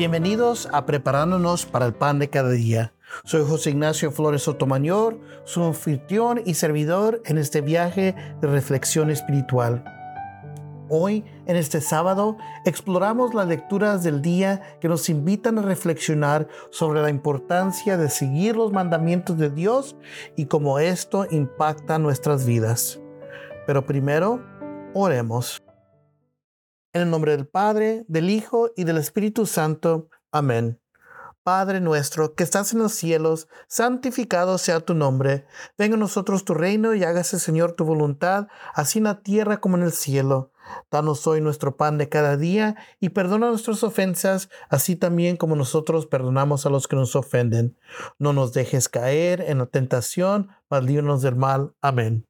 Bienvenidos a Preparándonos para el Pan de Cada Día. Soy José Ignacio Flores Sotomayor, su anfitrión y servidor en este viaje de reflexión espiritual. Hoy, en este sábado, exploramos las lecturas del día que nos invitan a reflexionar sobre la importancia de seguir los mandamientos de Dios y cómo esto impacta nuestras vidas. Pero primero, oremos. En el nombre del Padre, del Hijo y del Espíritu Santo. Amén. Padre nuestro que estás en los cielos, santificado sea tu nombre. Venga a nosotros tu reino y hágase, Señor, tu voluntad, así en la tierra como en el cielo. Danos hoy nuestro pan de cada día y perdona nuestras ofensas, así también como nosotros perdonamos a los que nos ofenden. No nos dejes caer en la tentación, mas líbranos del mal. Amén.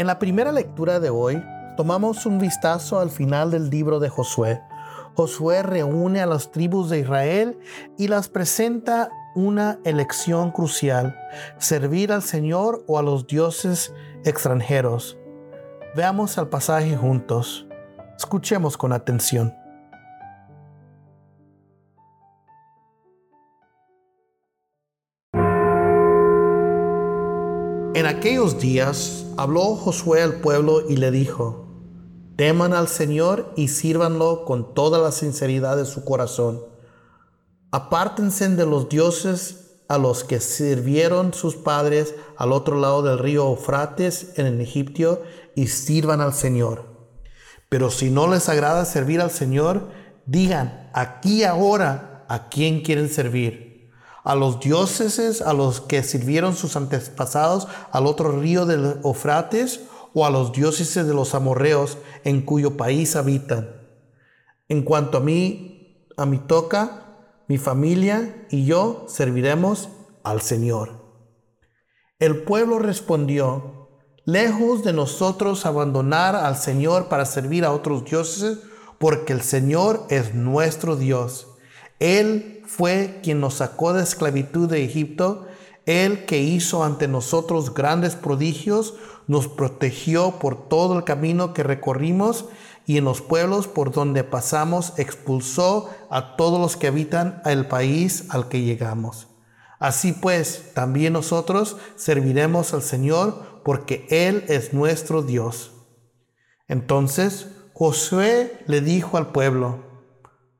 En la primera lectura de hoy, tomamos un vistazo al final del libro de Josué. Josué reúne a las tribus de Israel y las presenta una elección crucial, servir al Señor o a los dioses extranjeros. Veamos el pasaje juntos. Escuchemos con atención. En aquellos días habló Josué al pueblo y le dijo, teman al Señor y sírvanlo con toda la sinceridad de su corazón. Apártense de los dioses a los que sirvieron sus padres al otro lado del río Eufrates en el Egipto y sirvan al Señor. Pero si no les agrada servir al Señor, digan aquí ahora a quién quieren servir a los dioses a los que sirvieron sus antepasados al otro río del Eufrates o a los dioses de los amorreos en cuyo país habitan. En cuanto a mí, a mi toca, mi familia y yo serviremos al Señor. El pueblo respondió, lejos de nosotros abandonar al Señor para servir a otros dioses, porque el Señor es nuestro Dios. Él fue quien nos sacó de esclavitud de Egipto, Él que hizo ante nosotros grandes prodigios, nos protegió por todo el camino que recorrimos y en los pueblos por donde pasamos expulsó a todos los que habitan el país al que llegamos. Así pues, también nosotros serviremos al Señor porque Él es nuestro Dios. Entonces Josué le dijo al pueblo,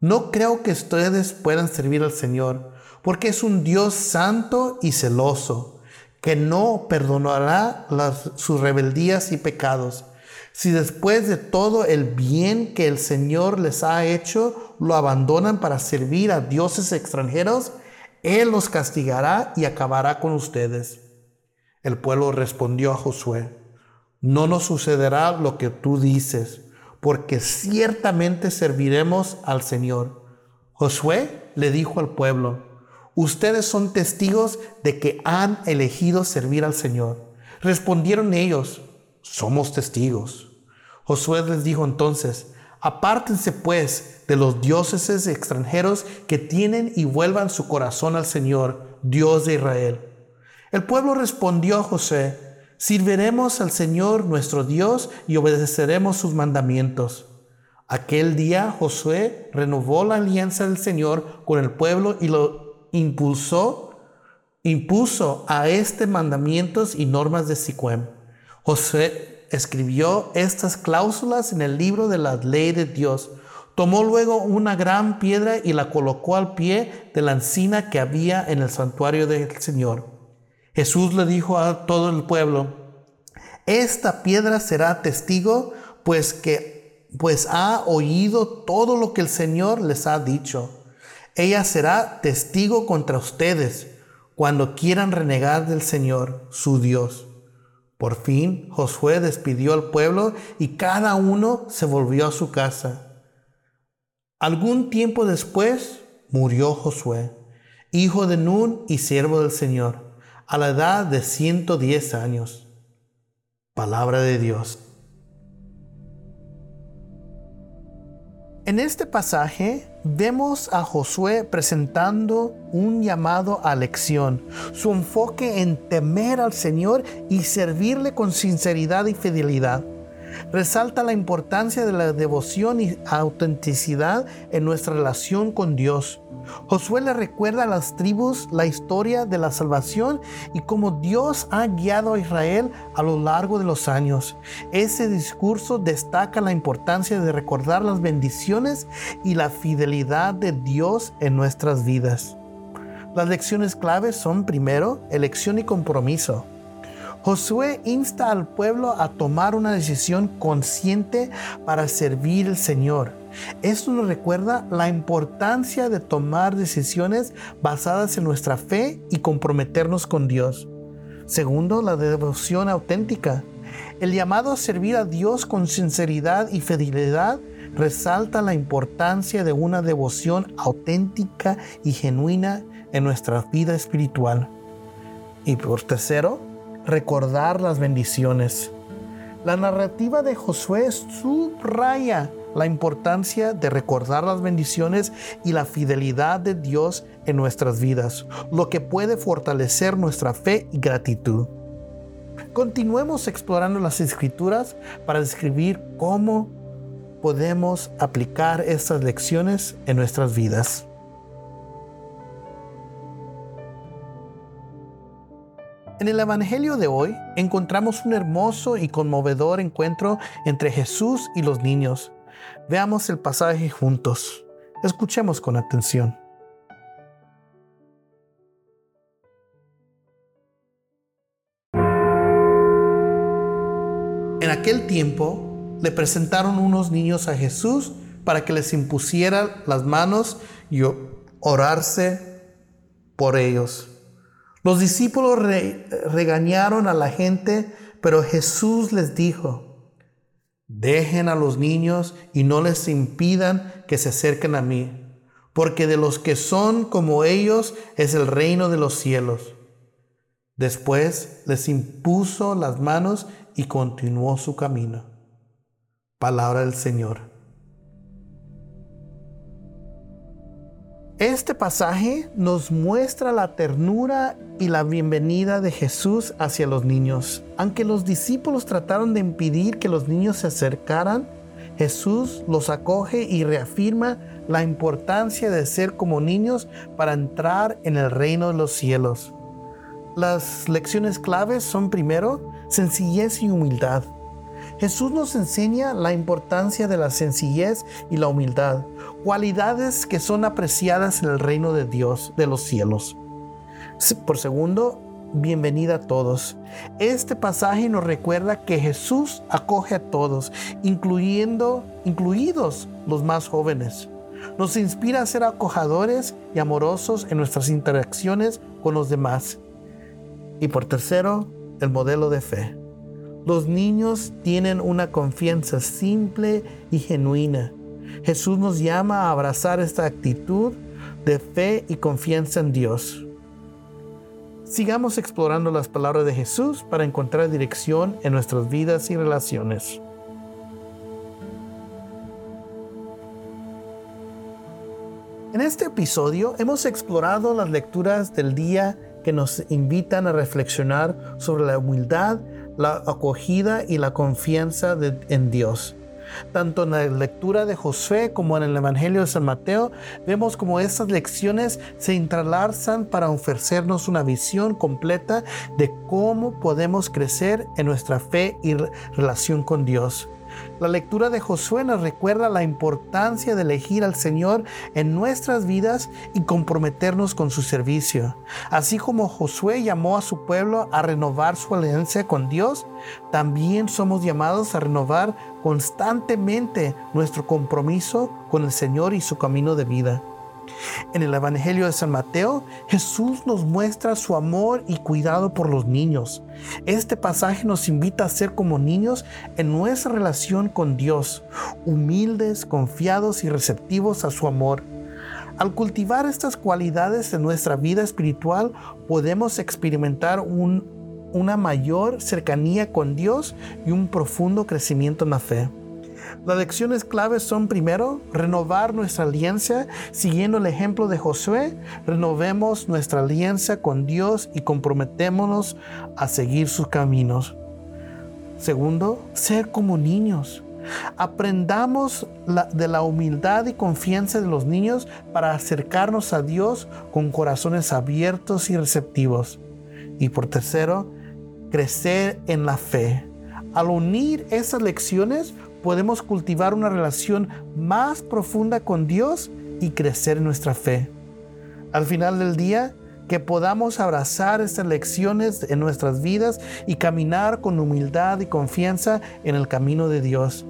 no creo que ustedes puedan servir al Señor, porque es un Dios santo y celoso, que no perdonará sus rebeldías y pecados. Si después de todo el bien que el Señor les ha hecho, lo abandonan para servir a dioses extranjeros, Él los castigará y acabará con ustedes. El pueblo respondió a Josué, no nos sucederá lo que tú dices porque ciertamente serviremos al Señor. Josué le dijo al pueblo, ustedes son testigos de que han elegido servir al Señor. Respondieron ellos, somos testigos. Josué les dijo entonces, apártense pues de los dioses extranjeros que tienen y vuelvan su corazón al Señor, Dios de Israel. El pueblo respondió a José, Sirveremos al Señor nuestro Dios y obedeceremos sus mandamientos. Aquel día Josué renovó la alianza del Señor con el pueblo y lo impulsó, impuso a este mandamientos y normas de Siquem. Josué escribió estas cláusulas en el libro de la ley de Dios. Tomó luego una gran piedra y la colocó al pie de la encina que había en el santuario del Señor. Jesús le dijo a todo el pueblo, esta piedra será testigo, pues que pues ha oído todo lo que el Señor les ha dicho. Ella será testigo contra ustedes cuando quieran renegar del Señor, su Dios. Por fin Josué despidió al pueblo y cada uno se volvió a su casa. Algún tiempo después murió Josué, hijo de Nun y siervo del Señor, a la edad de 110 años. Palabra de Dios. En este pasaje vemos a Josué presentando un llamado a lección, su enfoque en temer al Señor y servirle con sinceridad y fidelidad resalta la importancia de la devoción y autenticidad en nuestra relación con Dios. Josué le recuerda a las tribus la historia de la salvación y cómo Dios ha guiado a Israel a lo largo de los años. Ese discurso destaca la importancia de recordar las bendiciones y la fidelidad de Dios en nuestras vidas. Las lecciones claves son primero, elección y compromiso. Josué insta al pueblo a tomar una decisión consciente para servir al Señor. Esto nos recuerda la importancia de tomar decisiones basadas en nuestra fe y comprometernos con Dios. Segundo, la devoción auténtica. El llamado a servir a Dios con sinceridad y fidelidad resalta la importancia de una devoción auténtica y genuina en nuestra vida espiritual. Y por tercero, recordar las bendiciones. La narrativa de Josué subraya la importancia de recordar las bendiciones y la fidelidad de Dios en nuestras vidas, lo que puede fortalecer nuestra fe y gratitud. Continuemos explorando las escrituras para describir cómo podemos aplicar estas lecciones en nuestras vidas. En el Evangelio de hoy encontramos un hermoso y conmovedor encuentro entre Jesús y los niños. Veamos el pasaje juntos. Escuchemos con atención. En aquel tiempo le presentaron unos niños a Jesús para que les impusiera las manos y orarse por ellos. Los discípulos regañaron a la gente, pero Jesús les dijo, dejen a los niños y no les impidan que se acerquen a mí, porque de los que son como ellos es el reino de los cielos. Después les impuso las manos y continuó su camino. Palabra del Señor. Este pasaje nos muestra la ternura y la bienvenida de Jesús hacia los niños. Aunque los discípulos trataron de impedir que los niños se acercaran, Jesús los acoge y reafirma la importancia de ser como niños para entrar en el reino de los cielos. Las lecciones claves son primero sencillez y humildad. Jesús nos enseña la importancia de la sencillez y la humildad, cualidades que son apreciadas en el reino de Dios de los cielos. Por segundo, bienvenida a todos. Este pasaje nos recuerda que Jesús acoge a todos, incluyendo incluidos los más jóvenes. Nos inspira a ser acogedores y amorosos en nuestras interacciones con los demás. Y por tercero, el modelo de fe. Los niños tienen una confianza simple y genuina. Jesús nos llama a abrazar esta actitud de fe y confianza en Dios. Sigamos explorando las palabras de Jesús para encontrar dirección en nuestras vidas y relaciones. En este episodio hemos explorado las lecturas del día que nos invitan a reflexionar sobre la humildad la acogida y la confianza en Dios. Tanto en la lectura de Josué como en el Evangelio de San Mateo, vemos como estas lecciones se entrelazan para ofrecernos una visión completa de cómo podemos crecer en nuestra fe y relación con Dios. La lectura de Josué nos recuerda la importancia de elegir al Señor en nuestras vidas y comprometernos con su servicio. Así como Josué llamó a su pueblo a renovar su alianza con Dios, también somos llamados a renovar constantemente nuestro compromiso con el Señor y su camino de vida. En el Evangelio de San Mateo, Jesús nos muestra su amor y cuidado por los niños. Este pasaje nos invita a ser como niños en nuestra relación con Dios, humildes, confiados y receptivos a su amor. Al cultivar estas cualidades en nuestra vida espiritual, podemos experimentar una mayor cercanía con Dios y un profundo crecimiento en la fe. Las lecciones claves son primero, renovar nuestra alianza siguiendo el ejemplo de Josué. Renovemos nuestra alianza con Dios y comprometémonos a seguir sus caminos. Segundo, ser como niños. Aprendamos de la humildad y confianza de los niños para acercarnos a Dios con corazones abiertos y receptivos. Y por tercero, crecer en la fe. Al unir esas lecciones, podemos cultivar una relación más profunda con Dios y crecer en nuestra fe. Al final del día, que podamos abrazar estas lecciones en nuestras vidas y caminar con humildad y confianza en el camino de Dios.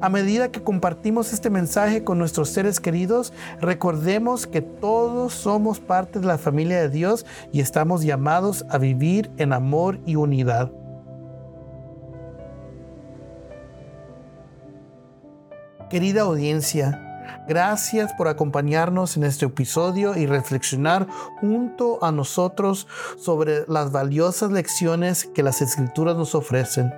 A medida que compartimos este mensaje con nuestros seres queridos, recordemos que todos somos parte de la familia de Dios y estamos llamados a vivir en amor y unidad. Querida audiencia, Gracias por acompañarnos en este episodio y reflexionar junto a nosotros sobre las valiosas lecciones que las escrituras nos ofrecen.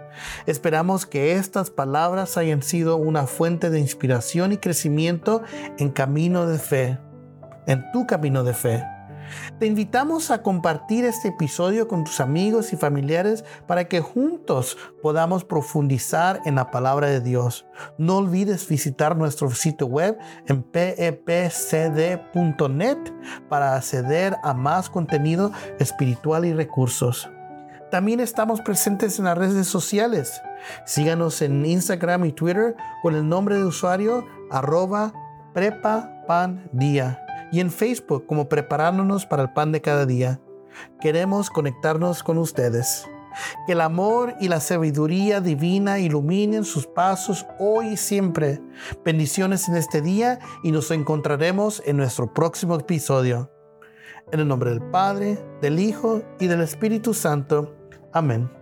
Esperamos que estas palabras hayan sido una fuente de inspiración y crecimiento en camino de fe, en tu camino de fe. Te invitamos a compartir este episodio con tus amigos y familiares para que juntos podamos profundizar en la palabra de Dios. No olvides visitar nuestro sitio web en pepcd.net para acceder a más contenido espiritual y recursos. También estamos presentes en las redes sociales. Síganos en Instagram y Twitter con el nombre de usuario arroba prepapandía y en Facebook como Preparándonos para el Pan de cada día. Queremos conectarnos con ustedes. Que el amor y la sabiduría divina iluminen sus pasos hoy y siempre. Bendiciones en este día y nos encontraremos en nuestro próximo episodio. En el nombre del Padre, del Hijo y del Espíritu Santo. Amén.